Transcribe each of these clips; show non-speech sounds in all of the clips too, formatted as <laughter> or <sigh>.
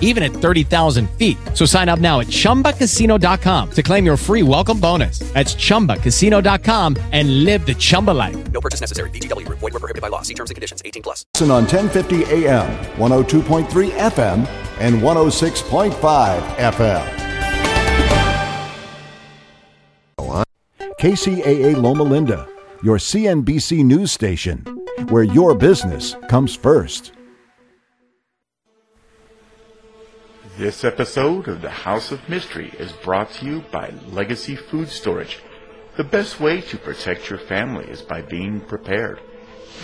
even at 30,000 feet. So sign up now at chumbacasino.com to claim your free welcome bonus. That's chumbacasino.com and live the Chumba life. No purchase necessary. VGW. Void were prohibited by law. See terms and conditions. 18 plus. Listen on 1050 AM, 102.3 FM, and 106.5 FM. KCAA Loma Linda, your CNBC news station, where your business comes first. This episode of the House of Mystery is brought to you by Legacy Food Storage. The best way to protect your family is by being prepared.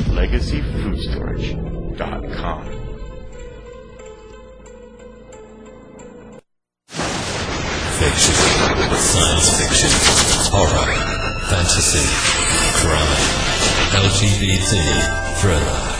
LegacyFoodStorage.com. Fiction, science fiction, horror, fantasy, crime, LGBT, thriller.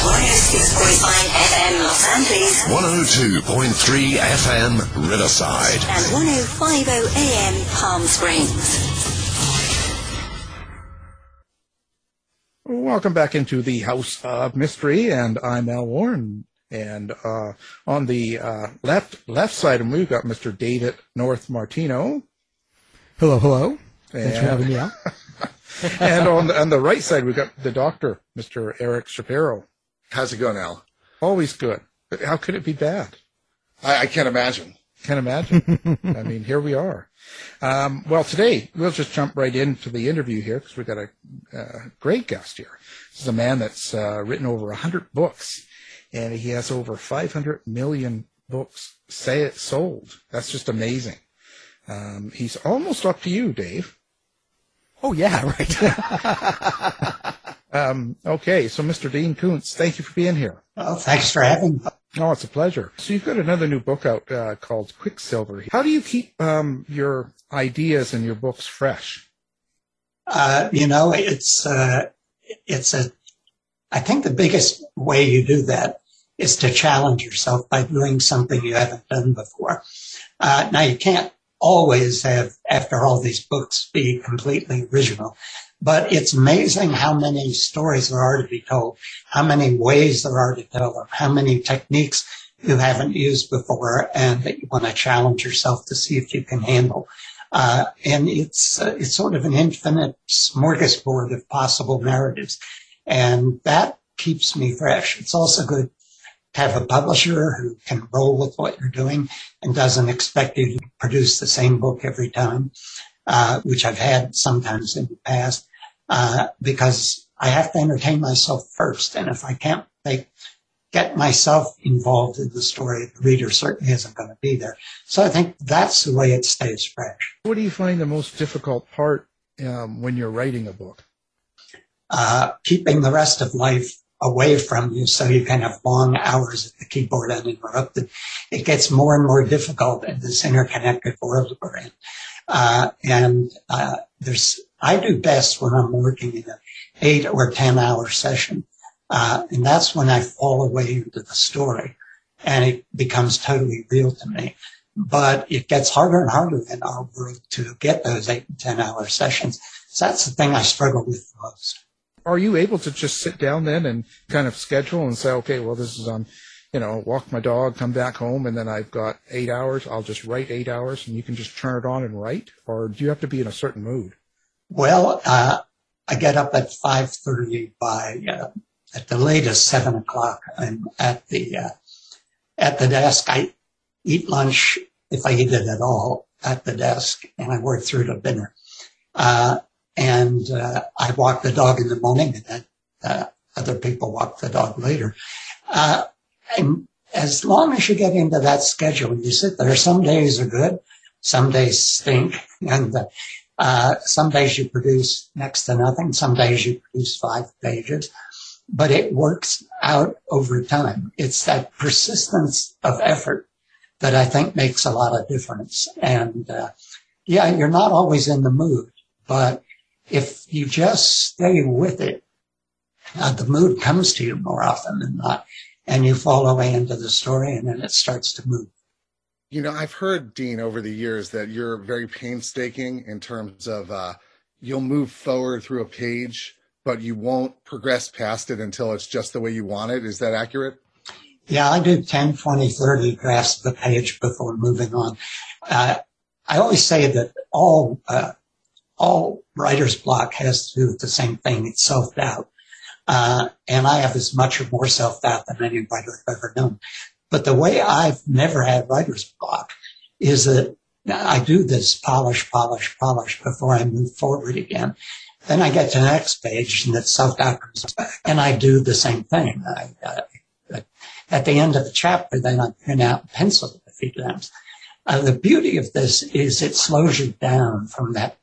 Heard on KCAA 106.5 FM Los Angeles 102.3 FM Riverside. and 1050 AM Palm Springs. Welcome back into the House of Mystery, and I'm Al Warren. And uh, on the uh, left left side of me, we've got Mr. David North Martino. Hello, hello. Thanks for having me out. <laughs> and on the, on the right side, we've got the doctor, Mr. Eric Shapiro. How's it going, Al? Always good. But how could it be bad? I, I can't imagine. Can't imagine. <laughs> I mean, here we are. Um, well, today we'll just jump right into the interview here because we've got a uh, great guest here. This is a man that's uh, written over a hundred books, and he has over 500 million books say it sold. That's just amazing. Um, he's almost up to you, Dave. Oh yeah, <laughs> right. Um, okay, so Mr. Dean Koontz, thank you for being here. Well, thanks for having me. Oh, it's a pleasure. So you've got another new book out uh, called Quicksilver. How do you keep um, your ideas and your books fresh? Uh, you know, it's uh, it's a. I think the biggest way you do that is to challenge yourself by doing something you haven't done before. Uh, now you can't always have, after all these books, be completely original, but it's amazing how many stories there are to be told, how many ways there are to tell them, how many techniques you haven't used before, and that you want to challenge yourself to see if you can handle. Uh, and it's uh, it's sort of an infinite smorgasbord of possible narratives, and that keeps me fresh. It's also good have a publisher who can roll with what you're doing and doesn't expect you to produce the same book every time, uh, which I've had sometimes in the past, uh, because I have to entertain myself first, and if I can't make get myself involved in the story, the reader certainly isn't going to be there. So I think that's the way it stays fresh. What do you find the most difficult part um, when you're writing a book? uh, keeping the rest of life away from you so you can have long hours at the keyboard uninterrupted. It gets more and more difficult in this interconnected world we're in. Uh, and uh, there's, I do best when I'm working in an eight or 10 hour session. Uh, and that's when I fall away into the story and it becomes totally real to me. But it gets harder and harder in our world to get those eight and 10 hour sessions. So that's the thing I struggle with most. Are you able to just sit down then and kind of schedule and say, okay, well, this is on you know, walk my dog, come back home, and then I've got eight hours. I'll just write eight hours, and you can just turn it on and write, or do you have to be in a certain mood? Well, uh, I get up at five thirty. By uh, at the latest seven o'clock, I'm at the uh, at the desk. I eat lunch if I eat it at all at the desk, and I work through to dinner. Uh, and uh, I walk the dog in the morning, and then uh, other people walk the dog later. Uh, and as long as you get into that schedule, you sit there, some days are good, some days stink, <laughs> and uh, some days you produce next to nothing, some days you produce five pages, but it works out over time. It's that persistence of effort that I think makes a lot of difference. And uh, yeah, you're not always in the mood, but if you just stay with it, uh, the mood comes to you more often than not, and you fall away into the story, and then it starts to move. You know, I've heard Dean over the years that you're very painstaking in terms of uh, you'll move forward through a page, but you won't progress past it until it's just the way you want it. Is that accurate? Yeah, I do 10, 20, 30 drafts of the page before moving on. Uh, I always say that all uh, all writer's block has to do with the same thing. It's self doubt. Uh, and I have as much or more self doubt than any writer I've ever known. But the way I've never had writer's block is that I do this polish, polish, polish before I move forward again. Then I get to the next page and that self doubt comes back and I do the same thing. I, at the end of the chapter, then I print out pencil a few times. Uh, the beauty of this is it slows you down from that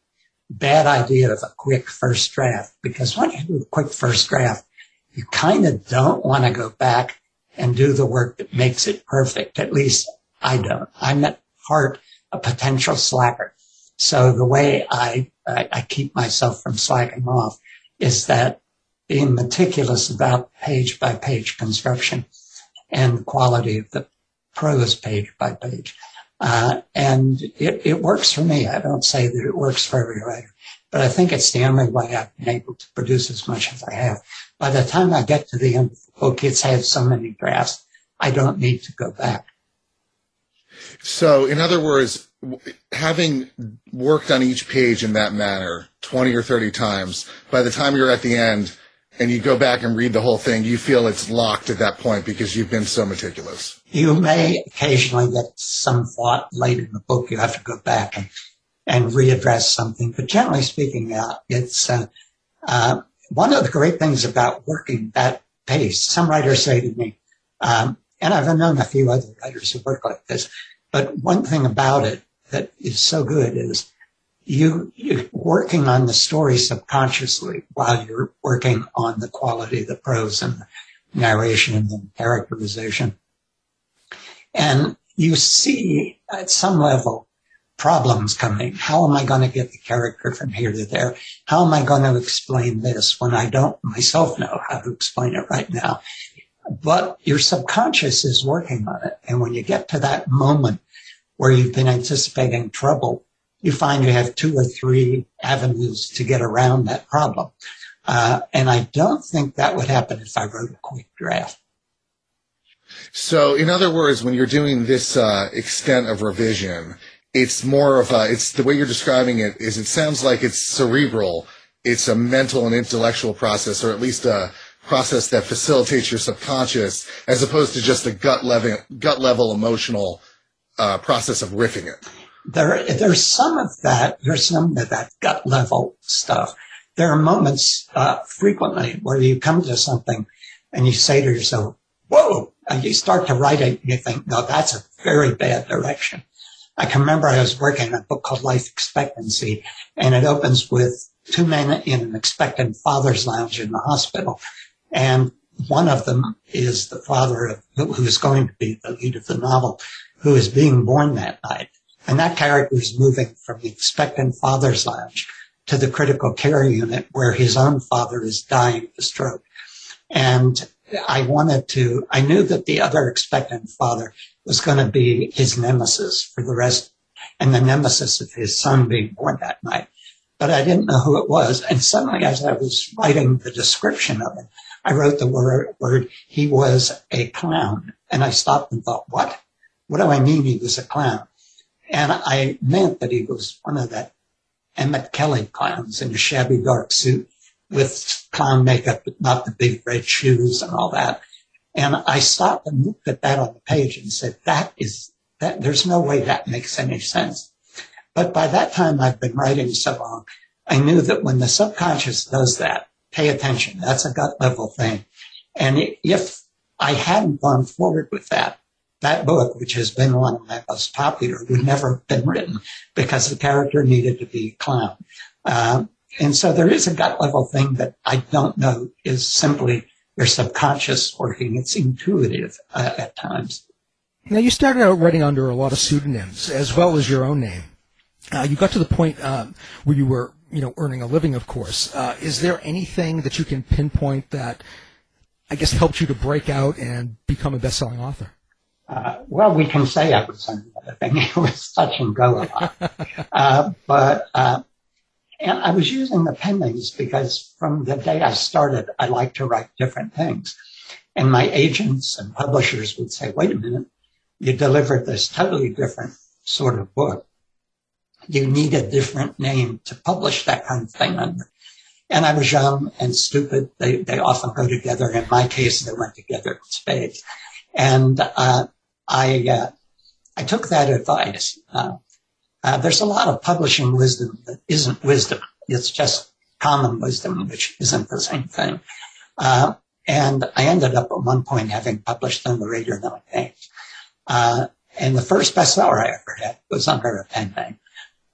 bad idea of a quick first draft because when you do a quick first draft, you kind of don't want to go back and do the work that makes it perfect. At least I don't. I'm at heart a potential slacker. So the way I, I, I keep myself from slacking off is that being meticulous about page by page construction and the quality of the prose page by page. Uh, and it, it works for me. I don't say that it works for every writer, but I think it's the only way I've been able to produce as much as I have. By the time I get to the end of the book, it's had so many drafts, I don't need to go back. So, in other words, having worked on each page in that manner 20 or 30 times, by the time you're at the end, and you go back and read the whole thing, you feel it's locked at that point because you've been so meticulous. You may occasionally get some thought late in the book. You have to go back and, and readdress something. But generally speaking, uh, it's uh, uh, one of the great things about working that pace. Some writers say to me, um, and I've known a few other writers who work like this, but one thing about it that is so good is you, you're working on the story subconsciously while you're working on the quality of the prose and narration and the characterization. And you see at some level problems coming. How am I going to get the character from here to there? How am I going to explain this when I don't myself know how to explain it right now? But your subconscious is working on it. And when you get to that moment where you've been anticipating trouble, you find you have two or three avenues to get around that problem. Uh, and I don't think that would happen if I wrote a quick draft. So, in other words, when you're doing this uh, extent of revision, it's more of a, it's the way you're describing it is it sounds like it's cerebral. It's a mental and intellectual process, or at least a process that facilitates your subconscious, as opposed to just a gut level, gut level emotional uh, process of riffing it there, there's some of that. There's some of that gut level stuff. There are moments uh, frequently where you come to something and you say to yourself, "Whoa!" And you start to write it, and you think, "No, that's a very bad direction." I can remember I was working on a book called Life Expectancy, and it opens with two men in an expectant father's lounge in the hospital, and one of them is the father of who is going to be the lead of the novel, who is being born that night. And that character is moving from the expectant father's lounge to the critical care unit where his own father is dying of a stroke. And I wanted to, I knew that the other expectant father was going to be his nemesis for the rest and the nemesis of his son being born that night. But I didn't know who it was. And suddenly as I was writing the description of it, I wrote the word, word he was a clown. and I stopped and thought, what? What do I mean he was a clown? And I meant that he was one of the Emmett Kelly clowns in a shabby dark suit with clown makeup, but not the big red shoes and all that. And I stopped and looked at that on the page and said, that is, that, there's no way that makes any sense. But by that time I've been writing so long, I knew that when the subconscious does that, pay attention. That's a gut level thing. And if I hadn't gone forward with that, that book, which has been one of my most popular, would never have been written because the character needed to be a clown. Uh, and so there is a gut level thing that I don't know is simply your subconscious working. It's intuitive uh, at times. Now, you started out writing under a lot of pseudonyms as well as your own name. Uh, you got to the point uh, where you were, you know, earning a living, of course. Uh, is there anything that you can pinpoint that, I guess, helped you to break out and become a best-selling author? Uh, well, we can say I was earning a living. It was touch and go a lot. Uh, but uh, and I was using the pen names because from the day I started, I like to write different things. And my agents and publishers would say, wait a minute, you delivered this totally different sort of book. You need a different name to publish that kind of thing under. And I was young and stupid. They, they often go together. In my case, they went together in spades. And, uh, I, uh, I took that advice. Uh, uh, there's a lot of publishing wisdom that isn't wisdom. It's just common wisdom, which isn't the same thing. Uh, and I ended up at one point having published under the Reader Nine names. And the first bestseller I ever had was under a pen name.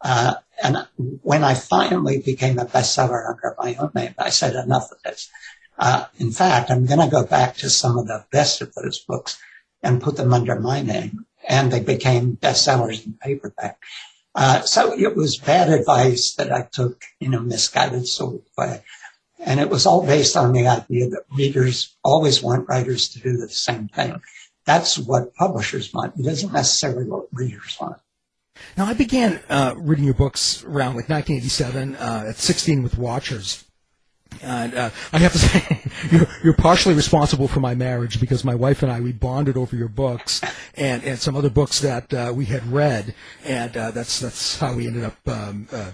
Uh, and when I finally became a bestseller under my own name, I said enough of this. Uh, in fact, I'm going to go back to some of the best of those books and put them under my name. And they became bestsellers in paperback. Uh, so it was bad advice that I took in a misguided sort of way. And it was all based on the idea that readers always want writers to do the same thing. That's what publishers want. It isn't necessarily what readers want. Now, I began uh, reading your books around like 1987 uh, at 16 with Watchers. And uh, I have to say, <laughs> you're, you're, partially responsible for my marriage because my wife and I we bonded over your books and, and some other books that uh, we had read, and uh, that's that's how we ended up um, uh,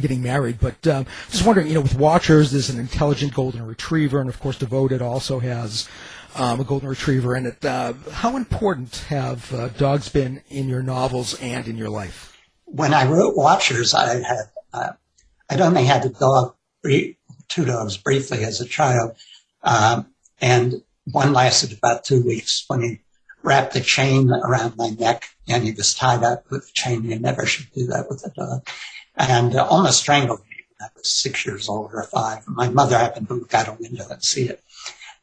getting married. But um, just wondering, you know, with Watchers, there's an intelligent golden retriever, and of course, Devoted also has um, a golden retriever in it. Uh, how important have uh, dogs been in your novels and in your life? When I wrote Watchers, I had I'd only had a dog two dogs briefly as a child. Um, and one lasted about two weeks when he wrapped a chain around my neck and he was tied up with a chain. You never should do that with a dog. And uh, almost strangled me when I was six years old or five. My mother happened to look out a window and see it.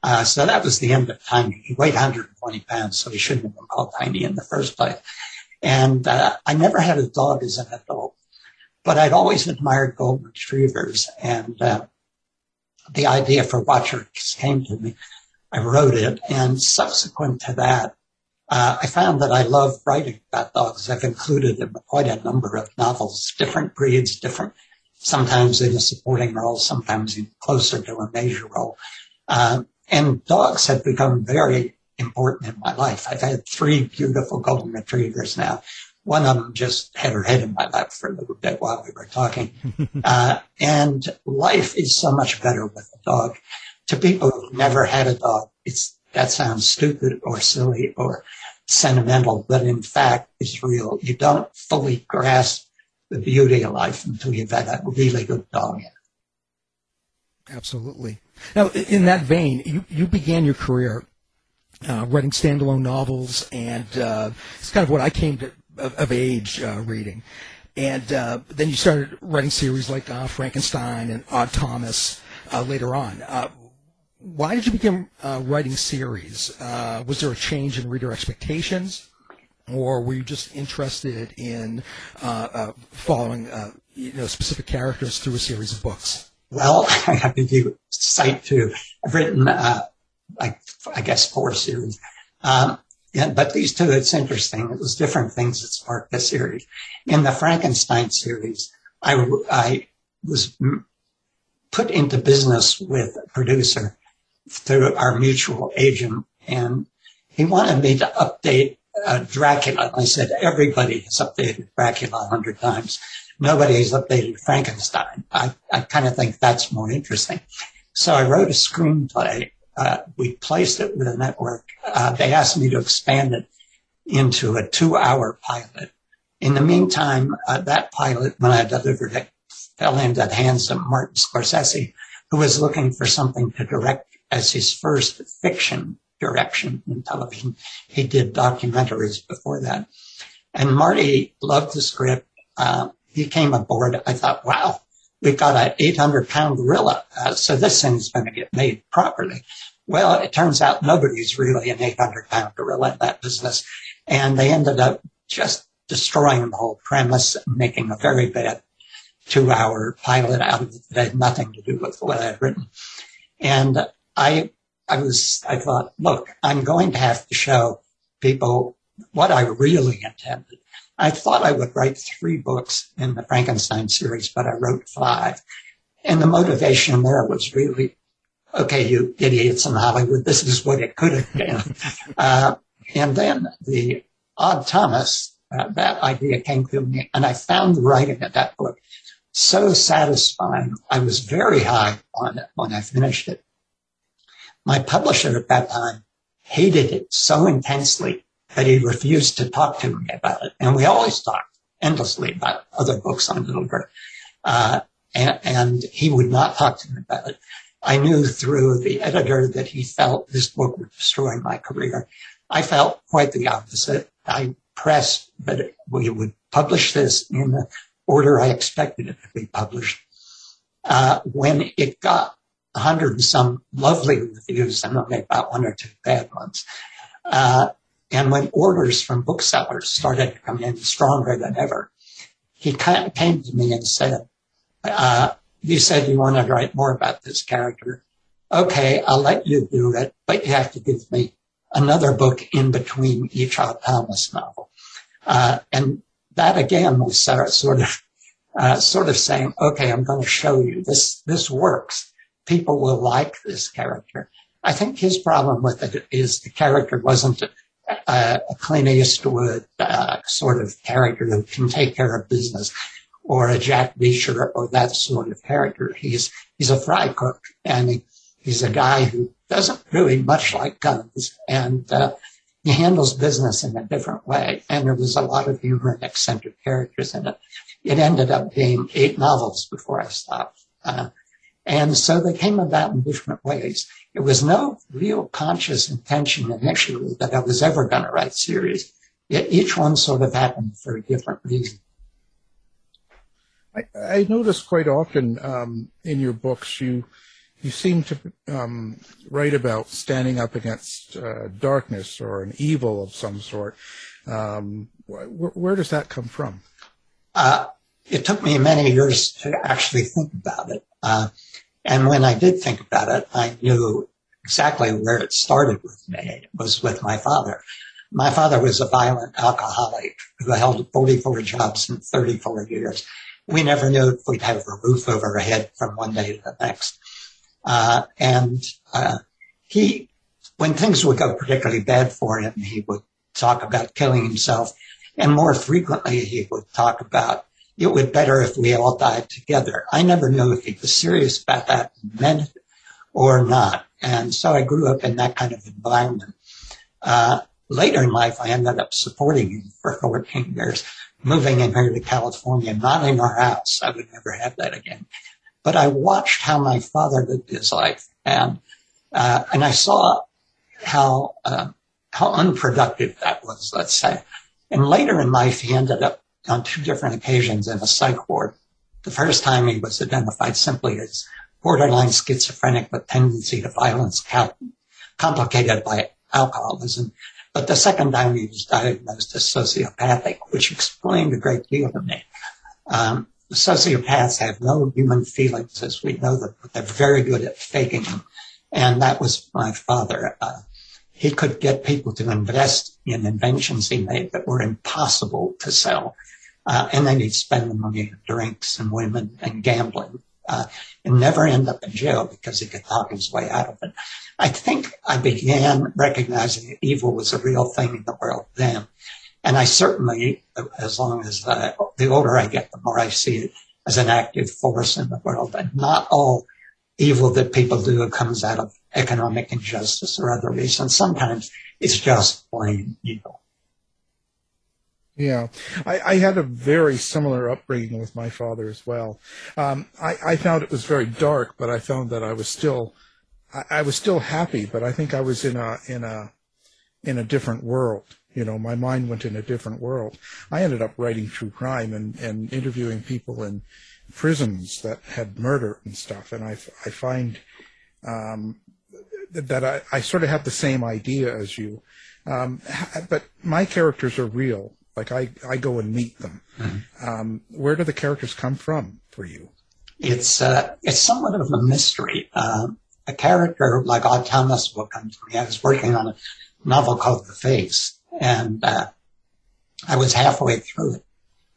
Uh, so that was the end of Tiny. He weighed 120 pounds, so he shouldn't have been called Tiny in the first place. And uh, I never had a dog as an adult, but I'd always admired golden retrievers. And uh, the idea for Watchers came to me. I wrote it, and subsequent to that, uh, I found that I love writing about dogs. I've included in quite a number of novels, different breeds, different, sometimes in a supporting role, sometimes in closer to a major role. Uh, and dogs have become very important in my life. I've had three beautiful golden retrievers now one of them just had her head in my lap for a little bit while we were talking. <laughs> uh, and life is so much better with a dog. To people who've never had a dog, it's, that sounds stupid or silly or sentimental, but in fact, it's real. You don't fully grasp the beauty of life until you've had a really good dog. Absolutely. Now, in that vein, you, you began your career uh, writing standalone novels, and uh, it's kind of what I came to of, of age uh, reading. And uh, then you started writing series like uh, Frankenstein and Odd Thomas uh, later on. Uh, why did you begin uh, writing series? was there a change in reader expectations? Or were you just interested in following you know, specific characters through a series of books? Well, <laughs> I have to give cite to. I've written, like, I guess, four series. Um, yeah, but these two, it's interesting. It was different things that sparked the series. In the Frankenstein series, I, I was put into business with a producer through our mutual agent and he wanted me to update uh, Dracula. I said, everybody has updated Dracula a hundred times. Nobody has updated Frankenstein. I, I kind of think that's more interesting. So I wrote a screenplay. Uh, we placed it with a network. Uh, they asked me to expand it into a two hour pilot. In the meantime, uh, that pilot, when I delivered it, fell into the hands of Martin Scorsese, who was looking for something to direct as his first fiction direction in television. He did documentaries before that. And Marty loved the script. Uh, he came aboard. I thought, wow, we've got an 800 pound gorilla. Uh, so this thing's going to get made properly. Well, it turns out nobody's really an 800 pound gorilla in that business. And they ended up just destroying the whole premise, making a very bad two hour pilot out of it that had nothing to do with what I had written. And I, I was, I thought, look, I'm going to have to show people what I really intended. I thought I would write three books in the Frankenstein series, but I wrote five. And the motivation there was really, okay, you idiots in Hollywood, this is what it could have been. <laughs> uh, and then the Odd Thomas, uh, that idea came to me, and I found the writing of that book so satisfying. I was very high on it when I finished it. My publisher at that time hated it so intensely that he refused to talk to me about it. And we always talked endlessly about other books on Little Bird. Uh, and, and, he would not talk to me about it. I knew through the editor that he felt this book would destroy my career. I felt quite the opposite. I pressed that we would publish this in the order I expected it to be published. Uh, when it got a hundred and some lovely reviews and only about one or two bad ones, uh, and when orders from booksellers started to come in stronger than ever, he came to me and said, uh, you said you wanted to write more about this character. Okay, I'll let you do it, but you have to give me another book in between each Thomas novel. Uh, and that again was sort of, uh, sort of saying, okay, I'm going to show you this, this works. People will like this character. I think his problem with it is the character wasn't a, a Clint Eastwood uh, sort of character who can take care of business, or a Jack Reacher or that sort of character. He's he's a fry cook, and he, he's a guy who doesn't really much like guns, and uh, he handles business in a different way. And there was a lot of humor and eccentric characters in it. It ended up being eight novels before I stopped. Uh, and so they came about in different ways. It was no real conscious intention initially that I was ever going to write series. Yet each one sort of happened for a different reason. I, I notice quite often um, in your books you you seem to um, write about standing up against uh, darkness or an evil of some sort. Um, wh- where does that come from? Uh, it took me many years to actually think about it. Uh, and when I did think about it, I knew exactly where it started with me. It was with my father. My father was a violent alcoholic who held 44 jobs in 34 years. We never knew if we'd have a roof over our head from one day to the next. Uh, and uh, he, when things would go particularly bad for him, he would talk about killing himself. And more frequently, he would talk about it would better if we all died together. I never knew if he was serious about that meant or not. And so I grew up in that kind of environment. Uh, later in life, I ended up supporting him for 14 years, moving in here to California, not in our house. I would never have that again. But I watched how my father lived his life and, uh, and I saw how, uh, how unproductive that was, let's say. And later in life, he ended up on two different occasions in a psych ward. The first time he was identified simply as borderline schizophrenic with tendency to violence complicated by alcoholism. But the second time he was diagnosed as sociopathic, which explained a great deal to me. Um, sociopaths have no human feelings as we know them, but they're very good at faking them. And that was my father. Uh, he could get people to invest in inventions he made that were impossible to sell. Uh, and then he'd spend the money on drinks and women and gambling uh, and never end up in jail because he could talk his way out of it. I think I began recognizing that evil was a real thing in the world then. And I certainly, as long as uh, the older I get, the more I see it as an active force in the world. And not all evil that people do comes out of economic injustice or other reasons. Sometimes it's just plain evil. Yeah, I, I, had a very similar upbringing with my father as well. Um, I, I, found it was very dark, but I found that I was still, I, I, was still happy. But I think I was in a in a in a different world. You know, my mind went in a different world. I ended up writing true crime and and interviewing people in prisons that had murder and stuff. And I I find um, that I, I sort of have the same idea as you. Um, but my characters are real like I, I go and meet them. Mm-hmm. Um, where do the characters come from for you? It's uh, it's somewhat of a mystery. Uh, a character like Odd Thomas will come to me. I was working on a novel called The Face, and uh, I was halfway through it,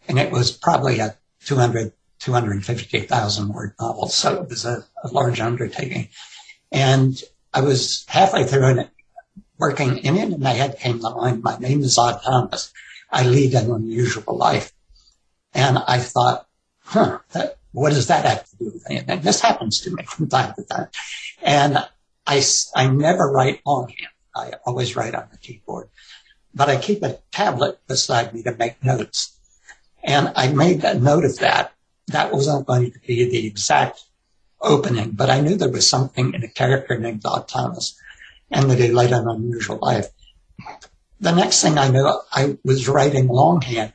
and it was probably a 200, 250,000 word novel, so it was a, a large undertaking. And I was halfway through it, working in it, and my head came to mind, my name is Odd Thomas. I lead an unusual life. And I thought, huh, that, what does that have to do with anything? And this happens to me from time to time. And I, I never write on longhand. I always write on the keyboard, but I keep a tablet beside me to make notes. And I made a note of that. That wasn't going to be the exact opening, but I knew there was something in a character named Odd Thomas and that he led an unusual life the next thing I knew, I was writing longhand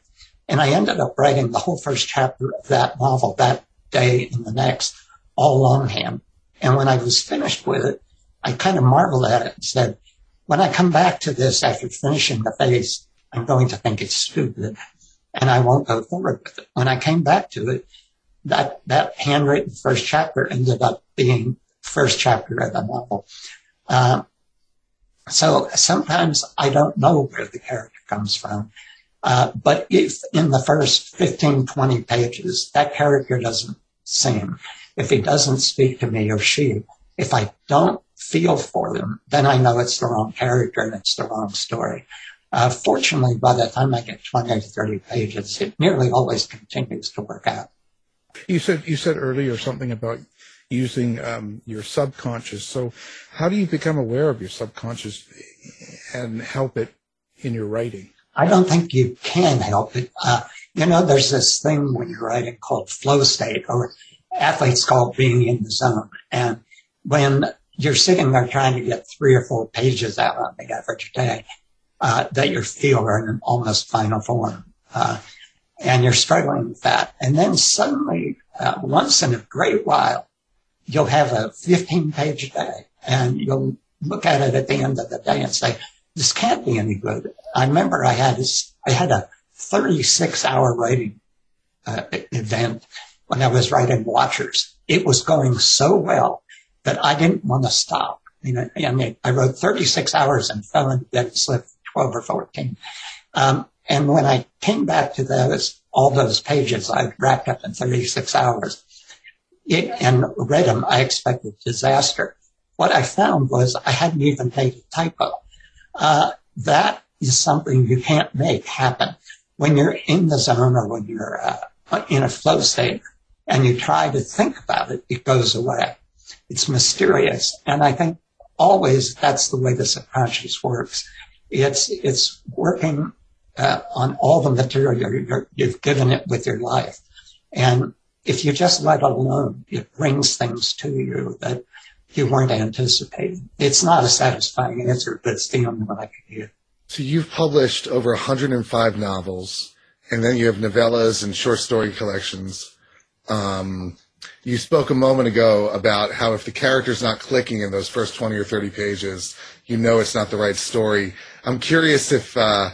and I ended up writing the whole first chapter of that novel that day and the next, all longhand. And when I was finished with it, I kind of marveled at it and said, when I come back to this after finishing the face, I'm going to think it's stupid and I won't go forward with it. When I came back to it, that, that handwritten first chapter ended up being first chapter of the novel. Uh, so sometimes I don't know where the character comes from. Uh, but if in the first 15, 20 pages, that character doesn't sing, if he doesn't speak to me or she, if I don't feel for them, then I know it's the wrong character and it's the wrong story. Uh, fortunately, by the time I get 20 to 30 pages, it nearly always continues to work out. You said, you said earlier something about using um, your subconscious. So, how do you become aware of your subconscious and help it in your writing? I don't think you can help it. Uh, you know, there's this thing when you're writing called flow state, or athletes call being in the zone. And when you're sitting there trying to get three or four pages out on the average day, uh, that you feel are in almost final form. Uh, and you're struggling with that. And then suddenly, uh, once in a great while, you'll have a 15 page day and you'll look at it at the end of the day and say, this can't be any good. I remember I had I had a 36 hour writing uh, event when I was writing Watchers. It was going so well that I didn't want to stop. You know, I mean, I wrote 36 hours and fell into bed and slept 12 or 14. Um, and when I came back to those, all those pages I wrapped up in 36 hours, it, and read them, I expected disaster. What I found was I hadn't even made a typo. Uh, that is something you can't make happen when you're in the zone or when you're uh, in a flow state and you try to think about it, it goes away. It's mysterious. And I think always that's the way the subconscious works. It's, it's working uh, on all the material you have given it with your life. And if you just let it alone, it brings things to you that you weren't anticipating. It's not a satisfying answer, but it's the only one I can give. So you've published over 105 novels, and then you have novellas and short story collections. Um, you spoke a moment ago about how if the character's not clicking in those first 20 or 30 pages, you know it's not the right story. I'm curious if uh,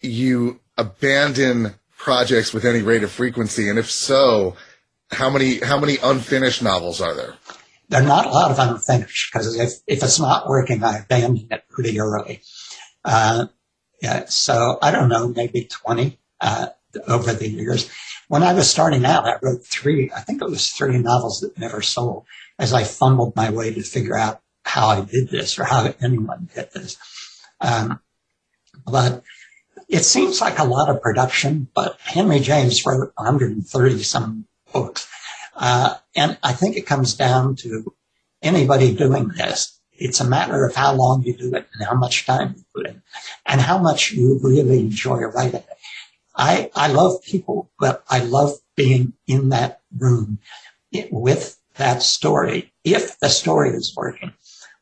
you abandon projects with any rate of frequency? And if so, how many how many unfinished novels are there? There are not a lot of unfinished because if, if it's not working, I abandon it pretty early. Uh, yeah, so I don't know, maybe 20 uh, over the years. when I was starting out, I wrote three, I think it was three novels that never sold as I fumbled my way to figure out how I did this or how anyone did this. Um, but it seems like a lot of production, but Henry James wrote 130 some books. Uh, and I think it comes down to anybody doing this. It's a matter of how long you do it and how much time you put in and how much you really enjoy writing it. I, I love people, but I love being in that room with that story. If the story is working,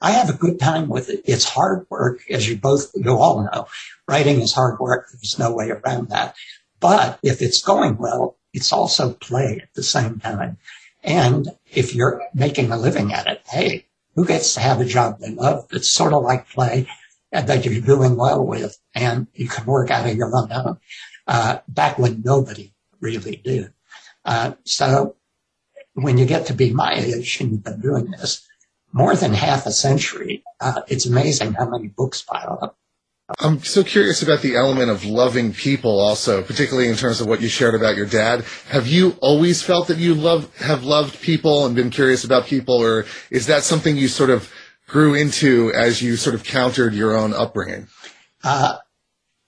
I have a good time with it. It's hard work, as you both, you all know. Writing is hard work. There's no way around that. But if it's going well, it's also play at the same time. And if you're making a living at it, hey, who gets to have a job they love that's sort of like play that you're doing well with and you can work out of your own home, uh, back when nobody really did. Uh, so when you get to be my age and you've been doing this more than half a century, uh, it's amazing how many books pile up. I'm so curious about the element of loving people also, particularly in terms of what you shared about your dad. Have you always felt that you love, have loved people and been curious about people, or is that something you sort of grew into as you sort of countered your own upbringing? Uh,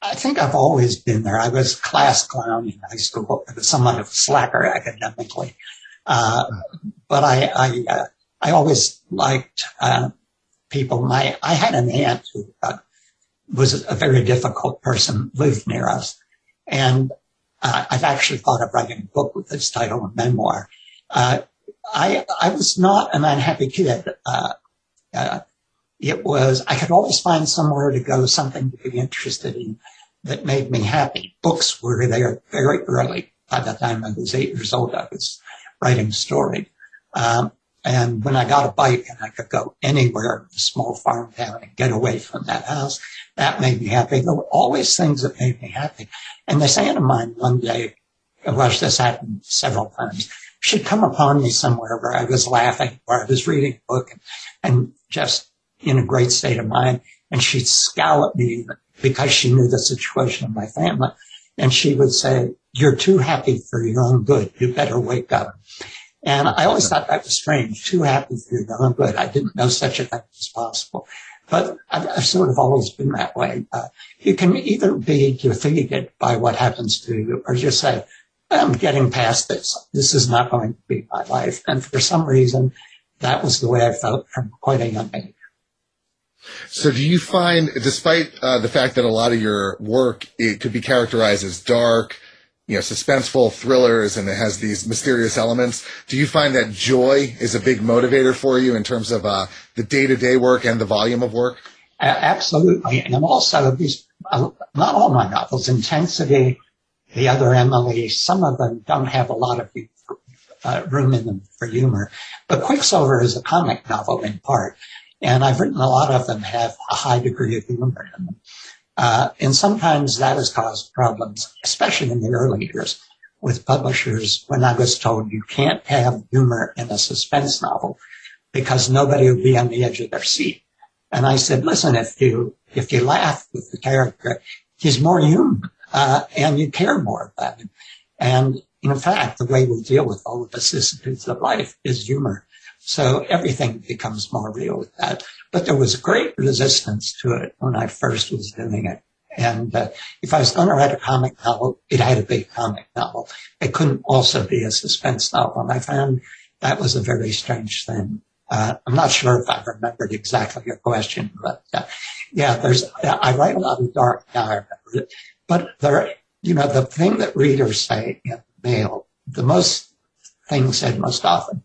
I think I've always been there. I was class clown in high school. Somewhat of a slacker academically. Uh, but I, I, uh, I always liked, uh, people. My, I had an aunt who, uh, was a very difficult person, lived near us. And uh, I've actually thought of writing a book with this title, a memoir. Uh, I, I was not an unhappy kid. Uh, uh, it was, I could always find somewhere to go, something to be interested in that made me happy. Books were there very early. By the time I was eight years old, I was writing stories. Um, and when I got a bike and I could go anywhere in a small farm town and get away from that house, that made me happy. There were always things that made me happy. And this aunt of mine one day, well, this happened several times. She'd come upon me somewhere where I was laughing, where I was reading a book and, and just in a great state of mind. And she'd scowl at me because she knew the situation of my family. And she would say, you're too happy for your own good. You better wake up. And I always thought that was strange. Too happy for your own good. I didn't know such a thing was possible. But I've, I've sort of always been that way. Uh, you can either be defeated by what happens to you or just say, I'm getting past this. This is not going to be my life. And for some reason, that was the way I felt from quite a young age. So do you find, despite uh, the fact that a lot of your work, it could be characterized as dark, you know, suspenseful thrillers and it has these mysterious elements. Do you find that joy is a big motivator for you in terms of uh, the day-to-day work and the volume of work? Uh, absolutely. And also uh, not all my novels, Intensity, The Other Emily, some of them don't have a lot of uh, room in them for humor. But Quicksilver is a comic novel in part. And I've written a lot of them have a high degree of humor in them. Uh, and sometimes that has caused problems, especially in the early years with publishers when I was told you can't have humor in a suspense novel because nobody will be on the edge of their seat. And I said, listen, if you, if you laugh with the character, he's more human, uh, and you care more about him. And in fact, the way we deal with all the vicissitudes of life is humor. So everything becomes more real with that. But there was great resistance to it when I first was doing it. And uh, if I was going to write a comic novel, it had to be a comic novel. It couldn't also be a suspense novel. And I found that was a very strange thing. Uh, I'm not sure if I remembered exactly your question, but uh, yeah, there's, I write a lot of dark now, I remember it. But there, you know, the thing that readers say in mail, the most thing said most often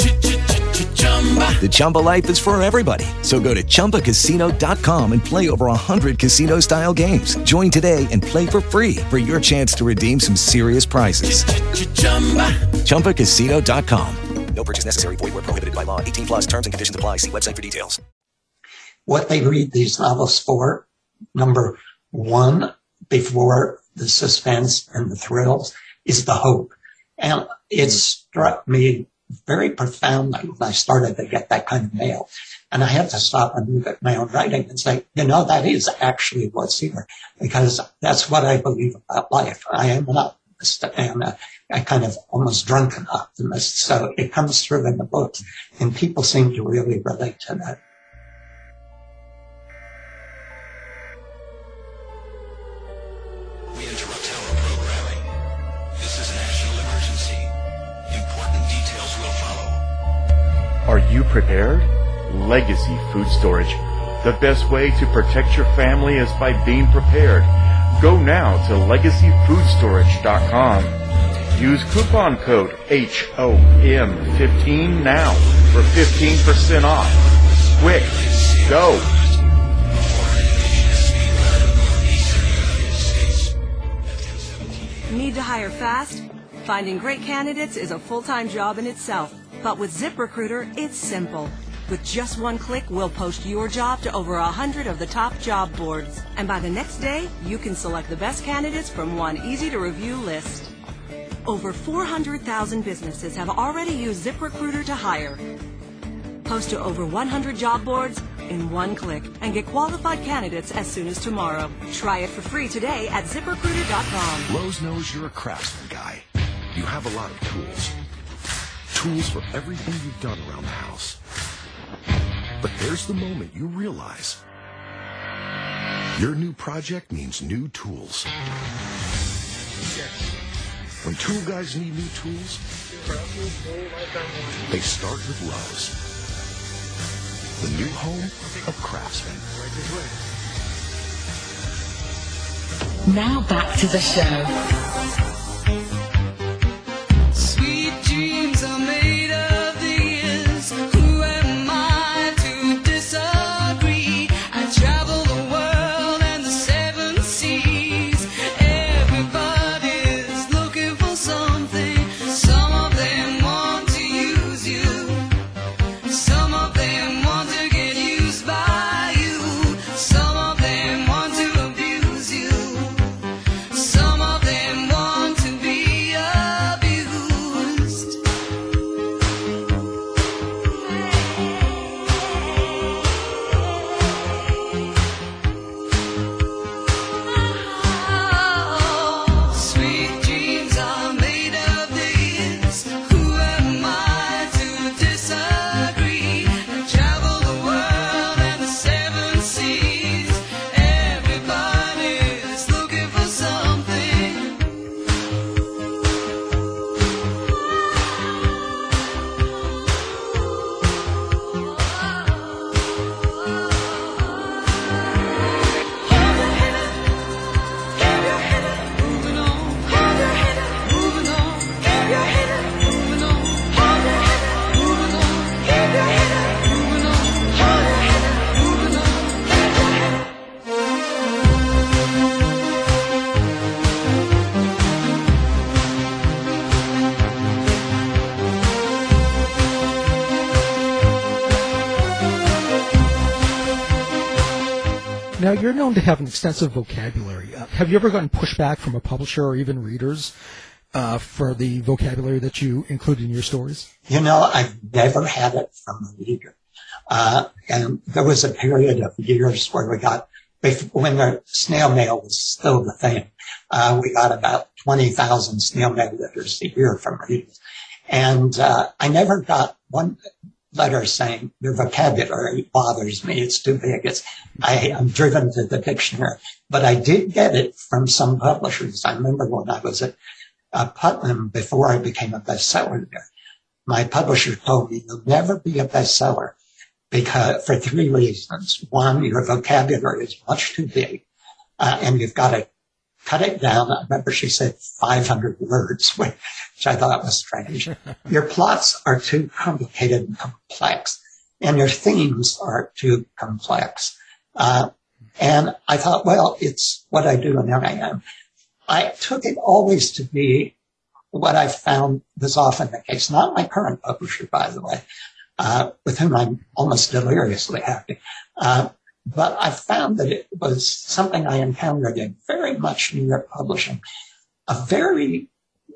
The Chumba life is for everybody. So go to ChumbaCasino.com and play over 100 casino-style games. Join today and play for free for your chance to redeem some serious prizes. ChumbaCasino.com. No purchase necessary. Void where prohibited by law. 18 plus terms and conditions apply. See website for details. What they read these novels for, number one, before the suspense and the thrills, is the hope. And it struck me very profoundly when I started to get that kind of mail. And I had to stop and look at my own writing and say, you know, that is actually what's here because that's what I believe about life. I am an optimist and a, a kind of almost drunken optimist. So it comes through in the book and people seem to really relate to that. Are you prepared? Legacy Food Storage. The best way to protect your family is by being prepared. Go now to legacyfoodstorage.com. Use coupon code HOM15 now for 15% off. Quick, go! Need to hire fast? Finding great candidates is a full-time job in itself. But with ZipRecruiter, it's simple. With just one click, we'll post your job to over a hundred of the top job boards. And by the next day, you can select the best candidates from one easy-to-review list. Over 400,000 businesses have already used ZipRecruiter to hire. Post to over 100 job boards in one click and get qualified candidates as soon as tomorrow. Try it for free today at ziprecruiter.com. Lowe's knows you're a craftsman guy. You have a lot of tools. Tools for everything you've done around the house. But there's the moment you realize your new project means new tools. When tool guys need new tools, they start with Lowe's. The new home of craftsmen. Now back to the show. Sweet dreams are you're known to have an extensive vocabulary. Uh, have you ever gotten pushback from a publisher or even readers uh, for the vocabulary that you include in your stories? You know, I've never had it from a reader. Uh, and there was a period of years where we got, when the snail mail was still the thing, uh, we got about 20,000 snail mail letters a year from readers. And, uh, I never got one letter saying your vocabulary bothers me. It's too big. It's, I am driven to the dictionary, but I did get it from some publishers. I remember when I was at uh, Putnam before I became a bestseller there. My publisher told me you'll never be a bestseller because for three reasons. One, your vocabulary is much too big, uh, and you've got to cut it down. I remember she said 500 words, <laughs> which I thought was strange. your plots are too complicated and complex, and your themes are too complex. Uh, and I thought, well, it's what I do and there I am. I took it always to be what I found was often the case. Not my current publisher, by the way, uh, with whom I'm almost deliriously happy. Uh, but I found that it was something I encountered in very much New York publishing, a very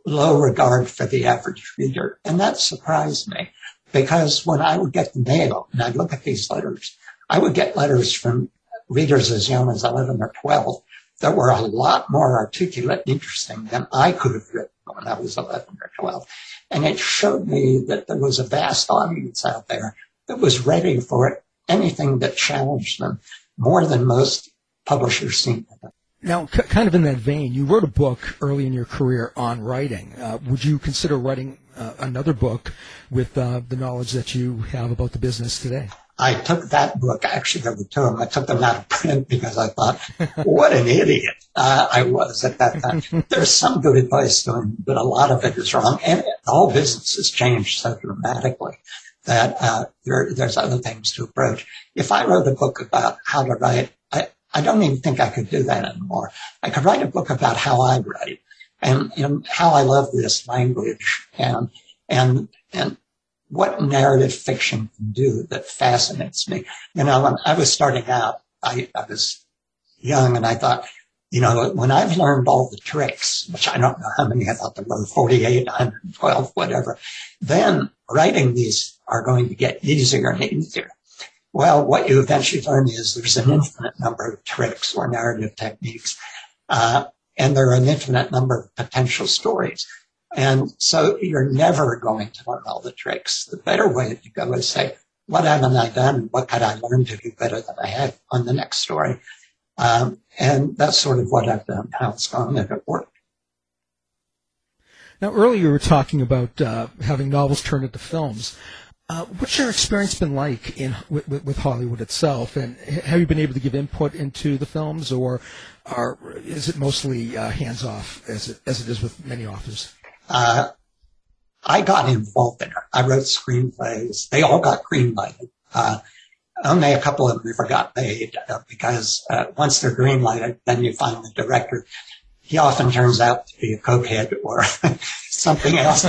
low regard for the average reader. And that surprised me because when I would get the mail and I'd look at these letters, I would get letters from readers as young as 11 or 12 that were a lot more articulate and interesting than I could have written when I was 11 or 12. And it showed me that there was a vast audience out there that was ready for anything that challenged them more than most publishers seem to. Now, c- kind of in that vein, you wrote a book early in your career on writing. Uh, would you consider writing uh, another book with uh, the knowledge that you have about the business today? I took that book, actually there were two of them, I took them out of print because I thought, what an idiot uh, I was at that time. <laughs> There's some good advice but a lot of it is wrong. And the whole business has changed so dramatically that uh, there, there's other things to approach. If I wrote a book about how to write, I, I don't even think I could do that anymore. I could write a book about how I write and, and how I love this language and, and, and what narrative fiction can do that fascinates me. You know, when I was starting out, I, I was young and I thought, you know, when I've learned all the tricks, which I don't know how many, I thought there were 48, 112, whatever, then writing these are going to get easier and easier. Well, what you eventually learn is there's an infinite number of tricks or narrative techniques, uh, and there are an infinite number of potential stories. And so you're never going to learn all the tricks. The better way to go is say, what haven't I done? What could I learn to do better than I have on the next story? Um, and that's sort of what I've done, how it's gone, and it worked. Now, earlier you were talking about uh, having novels turned into films. Uh, what's your experience been like in with, with, Hollywood itself, and have you been able to give input into the films, or are, is it mostly uh, hands off as it as it is with many authors? Uh, I got involved in it. I wrote screenplays. They all got greenlighted. Uh, only a couple of them never got made uh, because once they're greenlighted, then you find the director. He often turns out to be a cokehead or <laughs> something else,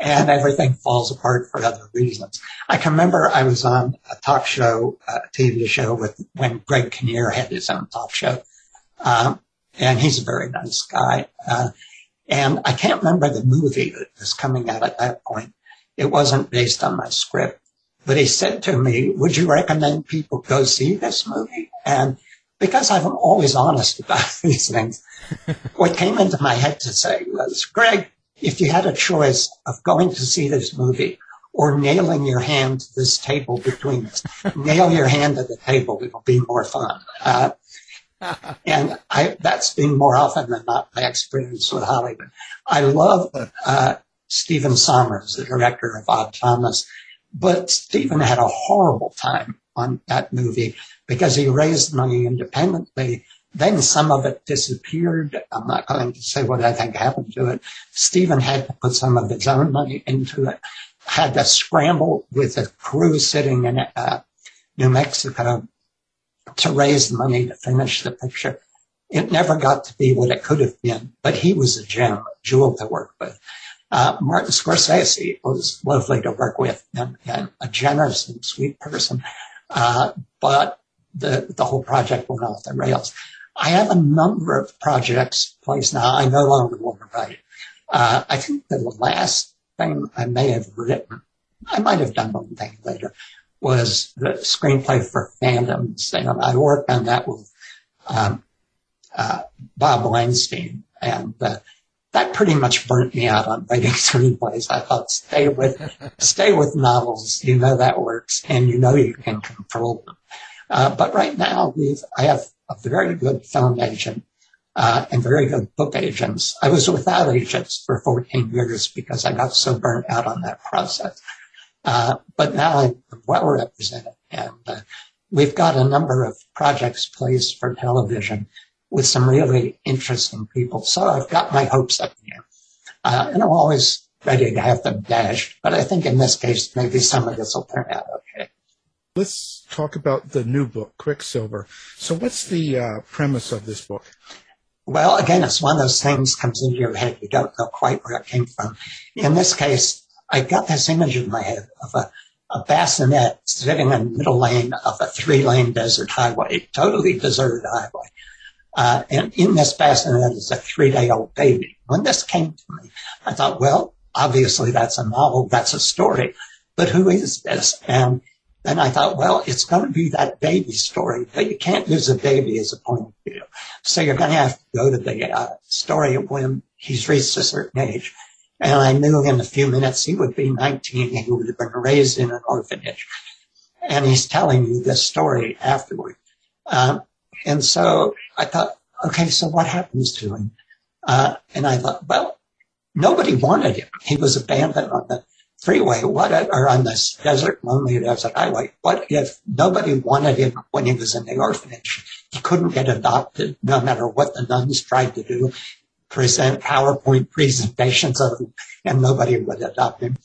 and everything falls apart for other reasons. I can remember I was on a talk show, a TV show with when Greg Kinnear had his own talk show, um, and he's a very nice guy. Uh, and I can't remember the movie that was coming out at that point. It wasn't based on my script, but he said to me, would you recommend people go see this movie? And because I'm always honest about <laughs> these things, what came into my head to say was, Greg, if you had a choice of going to see this movie or nailing your hand to this table between us, <laughs> nail your hand to the table. It'll be more fun. Uh, <laughs> and I, that's been more often than not my experience with Hollywood. I love uh, Stephen Sommers, the director of Odd Thomas, but Stephen had a horrible time on that movie because he raised money independently. Then some of it disappeared. I'm not going to say what I think happened to it. Stephen had to put some of his own money into it, had to scramble with a crew sitting in uh, New Mexico to raise money to finish the picture. It never got to be what it could have been, but he was a gem, a jewel to work with. Uh, Martin Scorsese was lovely to work with and, and a generous and sweet person. Uh, but the, the whole project went off the rails. I have a number of projects placed now. I no longer want to write. Uh, I think the last thing I may have written, I might have done one thing later, was the screenplay for Phantoms. And I worked on that with um, uh, Bob Weinstein. And uh, that pretty much burnt me out on writing <laughs> screenplays. I thought, stay with, stay with novels. You know that works, and you know you can control them. Uh, but right now, we've I have a very good film agent uh, and very good book agents. I was without agents for 14 years because I got so burnt out on that process. Uh, but now I'm well represented and uh, we've got a number of projects placed for television with some really interesting people. So I've got my hopes up here. Uh, and I'm always ready to have them dashed. But I think in this case, maybe some of this will turn out okay. Let's talk about the new book, Quicksilver. So what's the uh, premise of this book? Well, again, it's one of those things comes into your head. You don't know quite where it came from. In this case, I got this image in my head of a, a bassinet sitting in the middle lane of a three lane desert highway, totally deserted highway. Uh, and in this bassinet is a three day old baby. When this came to me, I thought, well, obviously that's a novel, that's a story, but who is this? And then I thought, well, it's going to be that baby story, but you can't use a baby as a point of view. So you're going to have to go to the uh, story of when he's reached a certain age. And I knew in a few minutes he would be 19. He would have been raised in an orphanage. And he's telling you this story afterward. Um, and so I thought, okay, so what happens to him? Uh, and I thought, well, nobody wanted him. He was abandoned on the freeway. What, or on this desert, lonely desert highway. What if nobody wanted him when he was in the orphanage? He couldn't get adopted no matter what the nuns tried to do, present PowerPoint presentations of him, and nobody would adopt him.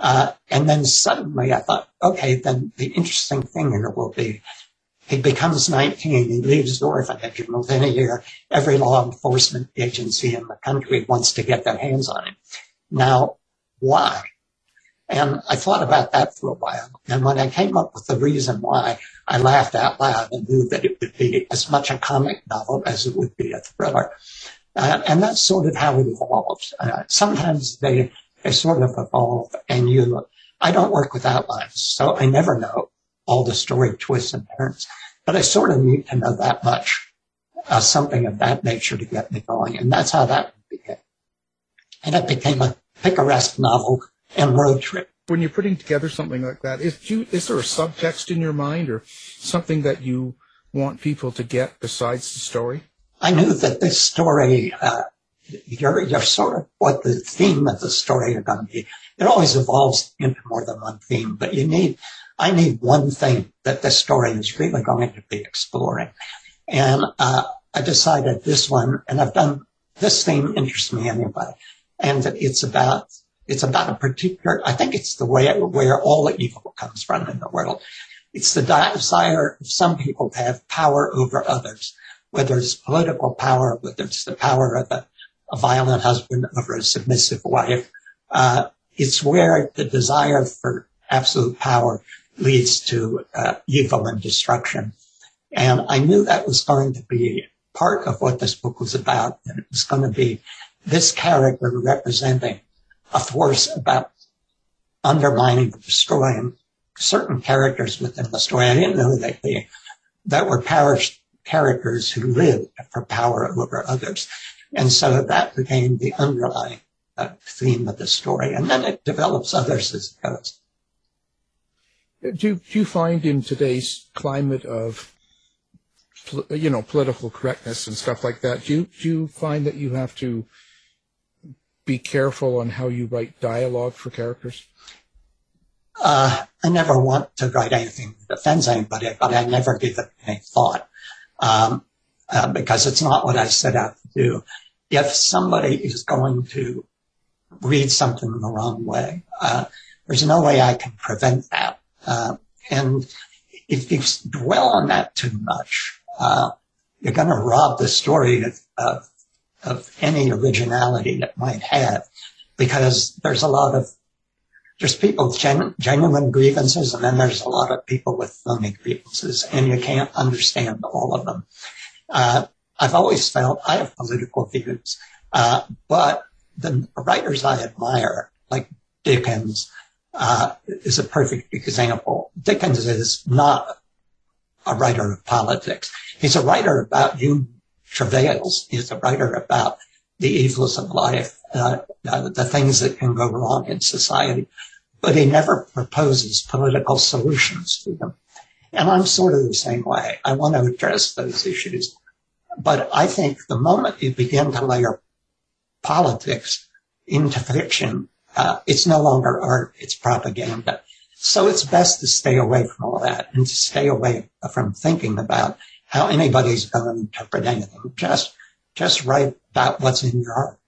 Uh, and then suddenly I thought, okay, then the interesting thing here will be he becomes 19, he leaves the orphanage, and within a year, every law enforcement agency in the country wants to get their hands on him. Now, why? And I thought about that for a while. And when I came up with the reason why, I laughed out loud and knew that it would be as much a comic novel as it would be a thriller. Uh, and that's sort of how it evolves. Uh, sometimes they, they sort of evolve and you, I don't work with outlines, so I never know all the story twists and turns. But I sort of need to know that much, uh, something of that nature to get me going. And that's how that began. And it became a picaresque novel and road trip. When you're putting together something like that, is, you, is there a subtext in your mind or something that you want people to get besides the story? I knew that this story, uh, you're, you're sort of what the theme of the story are going to be. It always evolves into more than one theme, but you need I need one thing that this story is really going to be exploring. And uh, I decided this one, and I've done this theme interests me anyway, and it's about it's about a particular. I think it's the way where all the evil comes from in the world. It's the desire of some people to have power over others, whether it's political power, whether it's the power of a, a violent husband over a submissive wife. Uh, it's where the desire for absolute power leads to uh, evil and destruction. And I knew that was going to be part of what this book was about. And it was going to be this character representing a force about undermining destroying certain characters within the story. I didn't know that they, that were power characters who lived for power over others. And so that became the underlying uh, theme of the story. And then it develops others as it goes. Do, do you find in today's climate of you know political correctness and stuff like that, do you, do you find that you have to be careful on how you write dialogue for characters? Uh, I never want to write anything that offends anybody, but I never give it any thought um, uh, because it's not what I set out to do. If somebody is going to read something the wrong way, uh, there's no way I can prevent that. Uh, and if you dwell on that too much, uh, you're going to rob the story of, of, of any originality it might have because there's a lot of there's people with genu- genuine grievances and then there's a lot of people with phony grievances and you can't understand all of them. Uh, I've always felt I have political views, uh, but the writers I admire, like Dickens, uh, is a perfect example. Dickens is not a writer of politics. He's a writer about human travails. He's a writer about the evils of life, uh, uh, the things that can go wrong in society. But he never proposes political solutions to them. And I'm sort of the same way. I want to address those issues But I think the moment you begin to layer politics into fiction, uh, it's no longer art, it's propaganda. So it's best to stay away from all that and to stay away from thinking about how anybody's going to interpret anything. Just, just write about what's in your heart.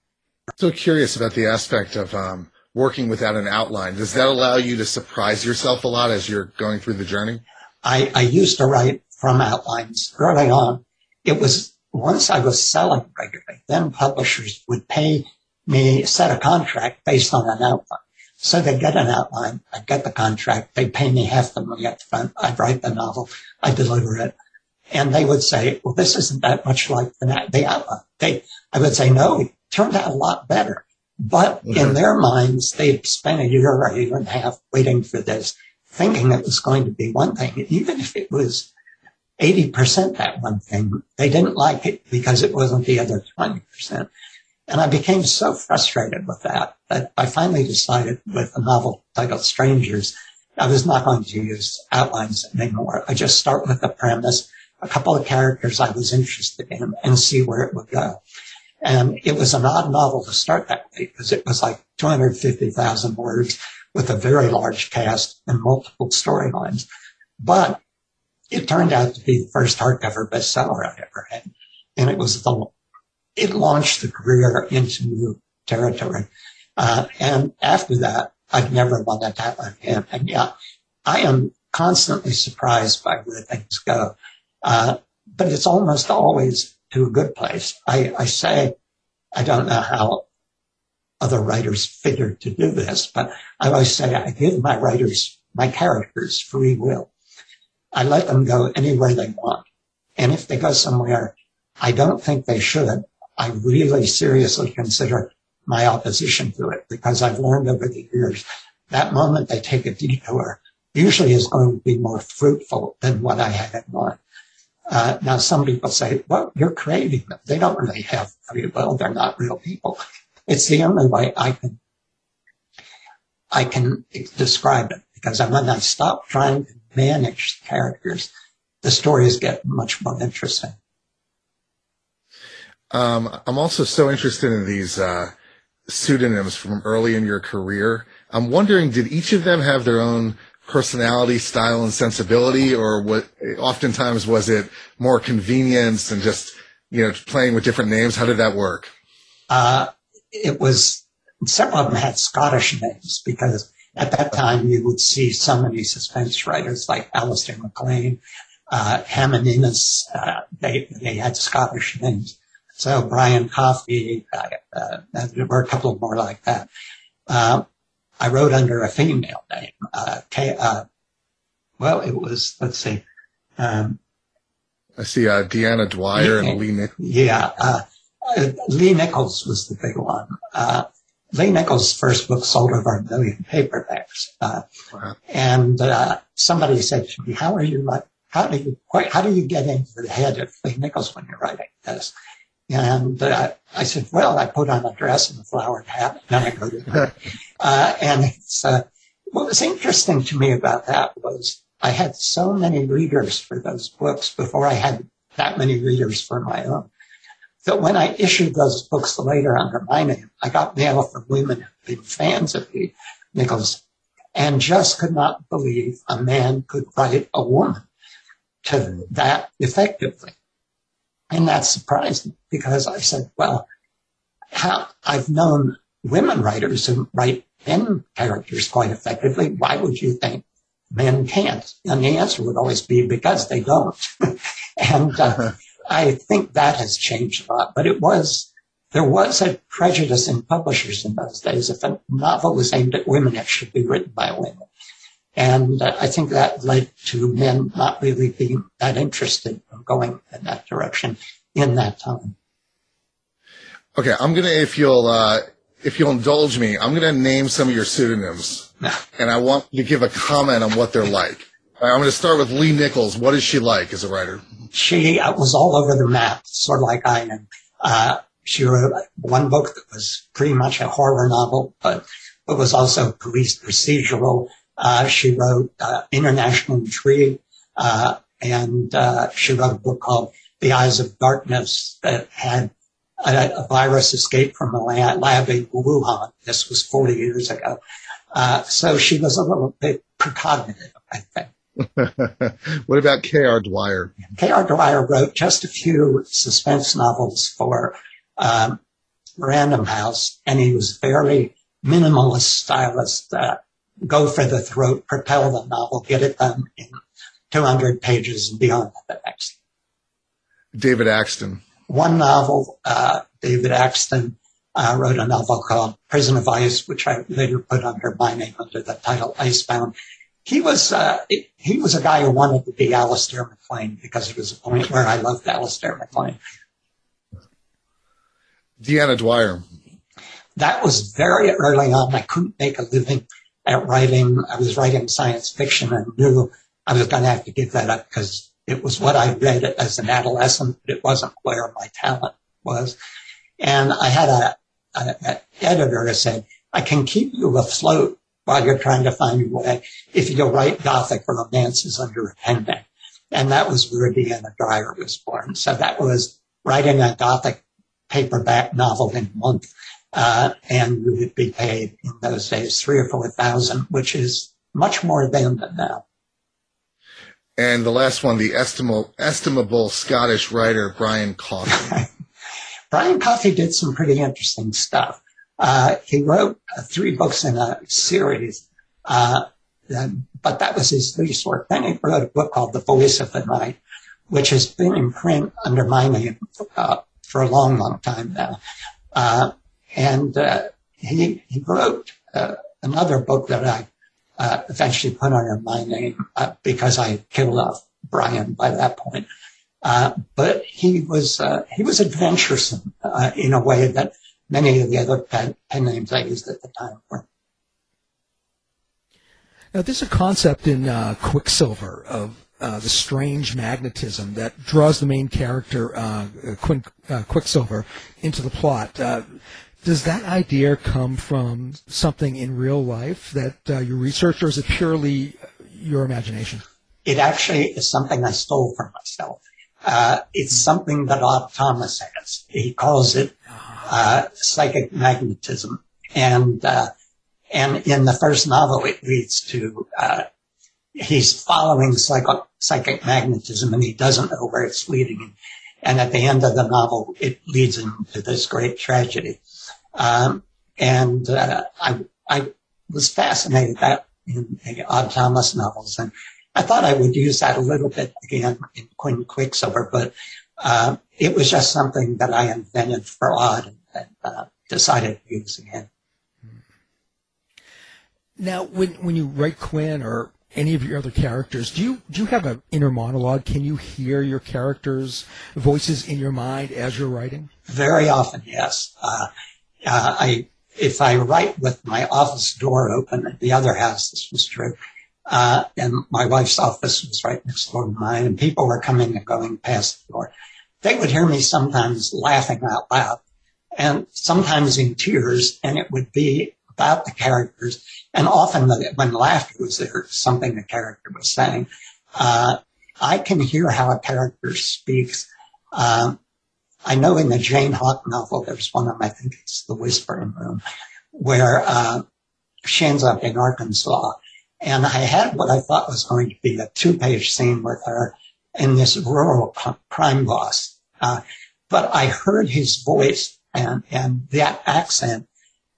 So curious about the aspect of um, working without an outline. Does that allow you to surprise yourself a lot as you're going through the journey? I, I used to write from outlines early on. It was once I was selling regularly, then publishers would pay me set a contract based on an outline. So they get an outline, I get the contract, they pay me half the money up front, I write the novel, I deliver it. And they would say, well, this isn't that much like the, the outline. They, I would say, no, it turned out a lot better. But in mm-hmm. their minds, they'd spent a year or a year and a half waiting for this, thinking it was going to be one thing. Even if it was 80% that one thing, they didn't like it because it wasn't the other 20%. And I became so frustrated with that that I finally decided with a novel titled Strangers, I was not going to use outlines anymore. I just start with the premise, a couple of characters I was interested in and see where it would go. And it was an odd novel to start that way because it was like 250,000 words with a very large cast and multiple storylines. But it turned out to be the first hardcover bestseller I ever had. And it was the, it launched the career into new territory. Uh, and after that, I've never wanted that one again. And yeah, I am constantly surprised by where things go. Uh, but it's almost always to a good place. I, I say, I don't know how other writers figure to do this, but I always say I give my writers, my characters free will. I let them go anywhere they want. And if they go somewhere I don't think they should, I really seriously consider my opposition to it because I've learned over the years that moment they take a detour usually is going to be more fruitful than what I had in mind. Uh, now, some people say, well, you're creating them. They don't really have free will. They're not real people. It's the only way I can, I can describe it because when I stop trying to manage characters, the stories get much more interesting. Um, I'm also so interested in these uh, pseudonyms from early in your career. I'm wondering, did each of them have their own personality, style, and sensibility, or what? Oftentimes, was it more convenience and just you know playing with different names? How did that work? Uh, it was several of them had Scottish names because at that time you would see so many suspense writers like Alistair MacLean, uh, Hammond Innes, uh, they, they had Scottish names. So Brian Coffey, uh, uh, there were a couple more like that. I wrote under a female name. Uh, K, uh, well, it was, let's see. Um, I see uh, Deanna Dwyer and Leigh Nichols. Yeah, uh, uh, Leigh Nichols was the big one. Uh, Leigh Nichols' first book sold over a million paperbacks. Uh, Wow. and uh, somebody said to me, "How are you? How do you? How do you get into the head of Leigh Nichols when you're writing this?" And uh, I said, "Well, I put on a dress and a flowered hat, and I go to bed." <laughs> uh, and it's, uh, what was interesting to me about that was I had so many readers for those books before I had that many readers for my own. That when I issued those books later under my name, I got mail from women who'd been fans of Leigh Nichols and just could not believe a man could write a woman to that effectively. And that surprised me because I said, well, how, I've known women writers who write men characters quite effectively. Why would you think men can't? And the answer would always be because they don't. <laughs> and uh, I think that has changed a lot, but it was, there was a prejudice in publishers in those days. If a novel was aimed at women, it should be written by women. And uh, I think that led to men not really being that interested in going in that direction in that time. Okay, I'm gonna if you'll uh, if you'll indulge me, I'm gonna name some of your pseudonyms, and I want you to give a comment on what they're like. Right, I'm gonna start with Leigh Nichols. What is she like as a writer? She uh, was all over the map, sort of like I am. Uh, she wrote one book that was pretty much a horror novel, but it was also police procedural. Uh, she wrote uh, International Intrigue, uh, and uh, she wrote a book called The Eyes of Darkness that had a, a virus escape from a lab in Wuhan. This was 40 years ago. Uh, so she was a little bit precognitive, I think. <laughs> what about K.R. Dwyer? K.R. Dwyer wrote just a few suspense novels for um, Random House, and he was very minimalist stylist. Uh, go for the throat, propel the novel, get it done in 200 pages and beyond the next. David Axton. One novel, uh, David Axton uh, wrote a novel called Prison of Ice, which I later put under my name under the title Icebound. He was uh, he was a guy who wanted to be Alistair MacLean because it was a point where I loved Alistair MacLean. Deanna Dwyer. That was very early on. I couldn't make a living at writing. I was writing science fiction and knew I was going to have to give that up because it was what I read as an adolescent, but it wasn't where my talent was. And I had a, a, a editor who said, I can keep you afloat while you're trying to find your way if you'll write gothic romances under a pen name. And that was where Deanna Dwyer was born. So that was writing a gothic paperback novel in a month. Uh, and you would be paid in those days three or four thousand, which is much more then than now. And the last one, the estimable, estimable Scottish writer Brian Coffey. <laughs> Brian Coffey did some pretty interesting stuff. Uh, he wrote uh, three books in a series, uh, but that was his least work. Then he wrote a book called The Voice of the Night, which has been in print under my name uh, for a long, long time now. Uh, and uh, he, he wrote another book that I eventually put under my name because I killed off Brian by that point. but he was he was adventuresome in a way that many of the other pen, pen names I used at the time were. Now, there's a concept in uh, Quicksilver of uh, the strange magnetism that draws the main character, uh, Quinn, uh, Quicksilver, into the plot. Uh, does that idea come from something in real life that uh, you researched, or is it purely your imagination? It actually is something I stole from myself. it's something that Odd Thomas has. He calls it uh, psychic magnetism. And, uh, and in the first novel, it leads to, uh, he's following psycho- psychic magnetism and he doesn't know where it's leading him. And at the end of the novel, it leads him to this great tragedy. Um, and, uh, I, I was fascinated that in the Odd Thomas novels. And I thought I would use that a little bit again in Quinn Quicksilver, but, uh, it was just something that I invented for Odd and uh, decided to use again. Now, when when you write Quinn or any of your other characters, do you do you have an inner monologue? Can you hear your characters' voices in your mind as you're writing? Very often, yes. Uh, uh, I if I write with my office door open at the other house, this was true. Uh, and my wife's office was right next door to mine, and people were coming and going past the door. They would hear me sometimes laughing out loud and sometimes in tears, and it would be about the characters. And often the, when laughter was there, something the character was saying. Uh, I can hear how a character speaks. Um, I know in the Jane Hawk novel, there's one of them, I think it's The Whispering Room, where uh, she ends up in Arkansas. And I had what I thought was going to be a two-page scene with her in this rural crime boss. Uh, but I heard his voice and, and that accent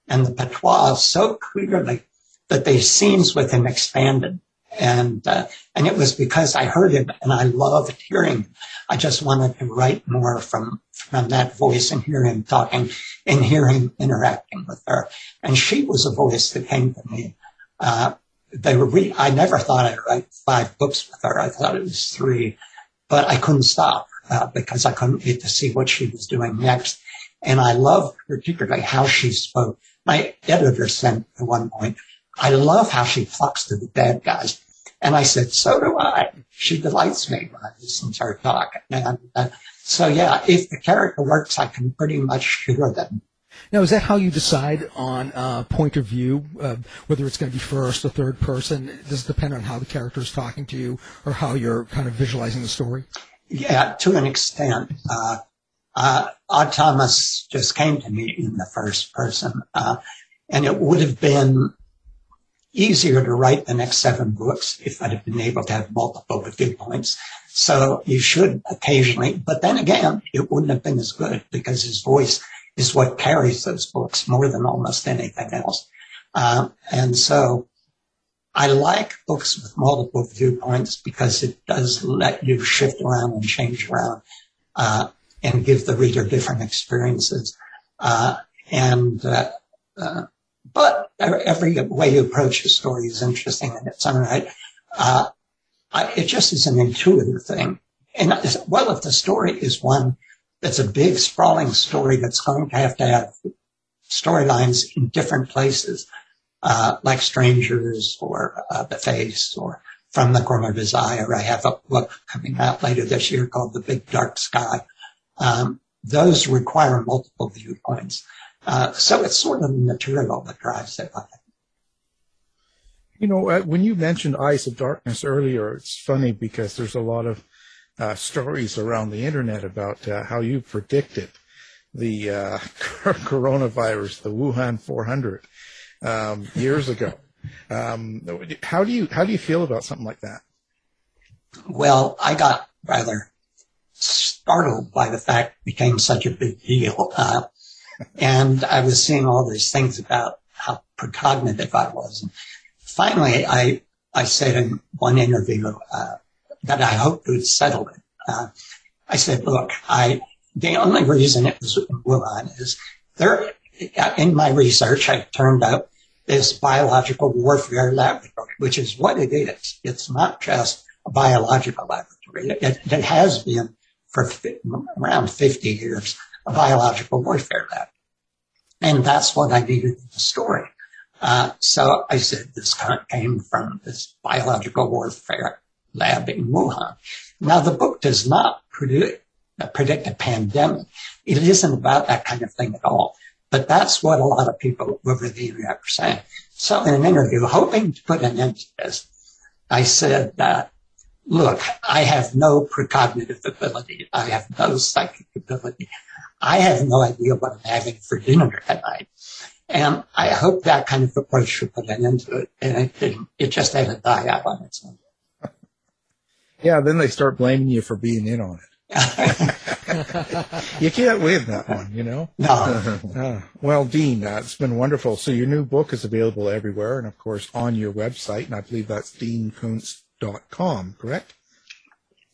and the patois so clearly that the scenes with him expanded. And, uh, and it was because I heard him and I loved hearing him. I just wanted to write more from, from that voice and hear him talking and hear him interacting with her. And she was a voice that came to me. Uh, they were re- I never thought I'd write five books with her. I thought it was three, but I couldn't stop uh, because I couldn't wait to see what she was doing next. And I loved particularly how she spoke. My editor said at one point, I love how she talks to the bad guys. And I said, so do I. She delights me when I listen to her talk. And uh, so, yeah, if the character works, I can pretty much hear them. Now, is that how you decide on uh, point of view, uh, whether it's going to be first or third person? Does it depend on how the character is talking to you or how you're kind of visualizing the story? yeah, to an extent. Uh, uh, Odd Thomas just came to me in the first person, uh, and it would have been easier to write the next seven books if I'd have been able to have multiple viewpoints. So you should occasionally, but then again, it wouldn't have been as good because his voice is what carries those books more than almost anything else. Uh, and so I like books with multiple viewpoints because it does let you shift around and change around, uh, and give the reader different experiences. Uh, and, uh, uh, but every way you approach a story is interesting in its own right. Uh, I, it just is an intuitive thing. And well, if the story is one that's a big sprawling story that's going to have to have storylines in different places, uh, like Strangers or uh, The Face or From the Corner of His Eye, or I have a book coming out later this year called The Big Dark Sky. Um, those require multiple viewpoints. Uh, so it's sort of the material that drives it. I think. You know, uh, when you mentioned Eyes of Darkness earlier, it's funny because there's a lot of uh, stories around the internet about uh, how you predicted the uh, <laughs> coronavirus, the Wuhan 400, um, years ago. Um, how do you how do you feel about something like that? Well, I got rather startled by the fact it became such a big deal. Uh, and I was seeing all these things about how precognitive I was. And finally, I, I said in one interview, uh, that I hoped would settle it. Uh, I said, look, I, the only reason it was in Wuhan is there, in my research, I turned out this biological warfare laboratory, which is what it is. It's not just a biological laboratory. It, it has been for around 50 years, a biological warfare lab. And that's what I needed in the story. Uh, so I said this came from this biological warfare lab in Wuhan. Now the book does not predict, uh, predict a pandemic. It isn't about that kind of thing at all. But that's what a lot of people over the internet were saying. So in an interview, hoping to put an end to this, I said that, look, I have no precognitive ability. I have no psychic ability. I have no idea what I'm having for dinner tonight. And I hope that kind of approach will put an end to it. And it didn't. It just had to die out on its own. Yeah, then they start blaming you for being in on it. <laughs> you can't win that one, you know? No. <laughs> Uh, well, Dean, uh, it's been wonderful. So your new book is available everywhere and, of course, on your website. And I believe that's deankoontz.com, correct?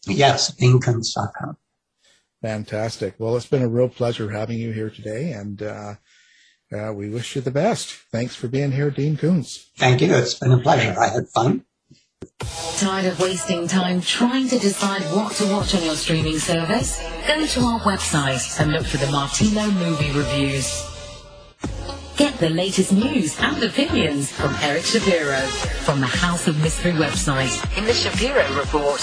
Yes, deankoontz.com. Fantastic. Well, it's been a real pleasure having you here today. And uh, uh, we wish you the best. Thanks for being here, Dean Koontz. Thank you. It's been a pleasure. I had fun. Tired of wasting time trying to decide what to watch on your streaming service? Go to our website and look for the Martino movie reviews. Get the latest news and opinions from Eric Shapiro from the House of Mystery website in the Shapiro Report.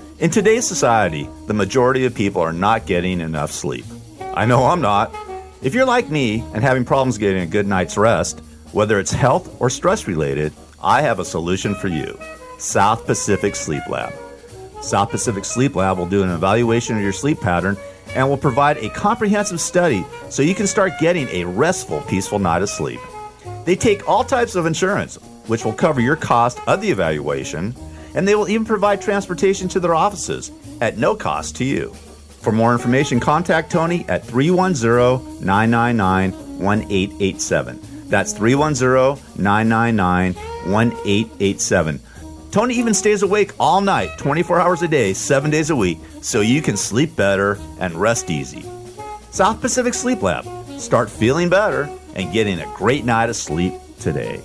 In today's society, the majority of people are not getting enough sleep. I know I'm not. If you're like me and having problems getting a good night's rest, whether it's health or stress related, I have a solution for you. South Pacific Sleep Lab. South Pacific Sleep Lab will do an evaluation of your sleep pattern and will provide a comprehensive study so you can start getting a restful, peaceful night of sleep. They take all types of insurance, which will cover your cost of the evaluation, and they will even provide transportation to their offices at no cost to you. For more information, contact Tony at 310 999 1887. That's 310 999 1887. Tony even stays awake all night, 24 hours a day, 7 days a week, so you can sleep better and rest easy. South Pacific Sleep Lab. Start feeling better and getting a great night of sleep today.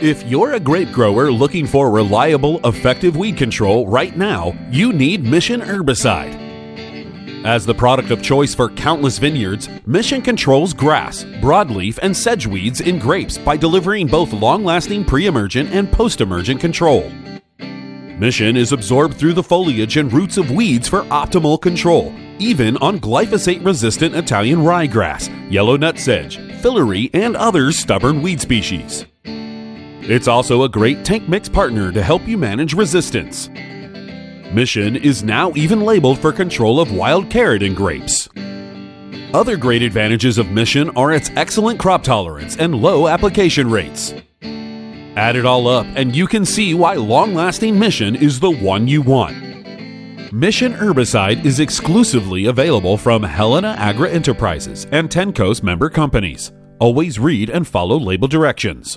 If you're a grape grower looking for reliable, effective weed control right now, you need Mission Herbicide. As the product of choice for countless vineyards, Mission controls grass, broadleaf, and sedge weeds in grapes by delivering both long lasting pre emergent and post emergent control. Mission is absorbed through the foliage and roots of weeds for optimal control, even on glyphosate resistant Italian ryegrass, yellow nut sedge, filaree, and other stubborn weed species. It's also a great tank mix partner to help you manage resistance. Mission is now even labeled for control of wild carrot and grapes. Other great advantages of Mission are its excellent crop tolerance and low application rates. Add it all up, and you can see why long lasting Mission is the one you want. Mission Herbicide is exclusively available from Helena Agri Enterprises and Tenkoz member companies. Always read and follow label directions.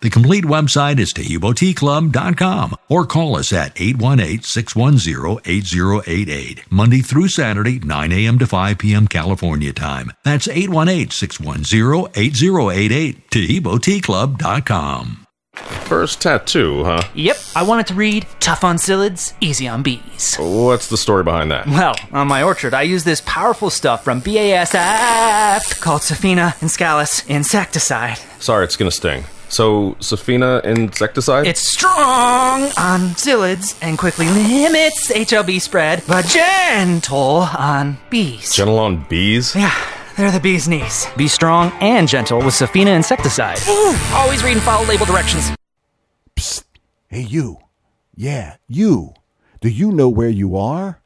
The complete website is TaheeboTeaClub.com or call us at 818-610-8088, Monday through Saturday, 9 a.m. to 5 p.m. California time. That's 818-610-8088, TaheeboTeaClub.com. First tattoo, huh? Yep, I wanted to read Tough on Psyllids, Easy on Bees. What's the story behind that? Well, on my orchard, I use this powerful stuff from BASF called Sefina Inscalis Insecticide. Sorry, it's gonna sting. So, Sefina insecticide? It's strong on psyllids and quickly limits HLB spread, but gentle on bees. Gentle on bees? Yeah, they're the bee's knees. Be strong and gentle with Sefina insecticide. Ooh, always read and follow label directions. Psst. Hey, you. Yeah, you. Do you know where you are?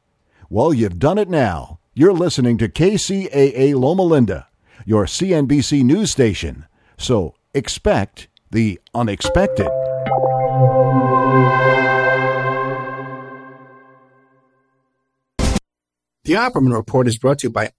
Well, you've done it now. You're listening to KCAA Loma Linda, your CNBC news station. So expect the unexpected. The Opperman Report is brought to you by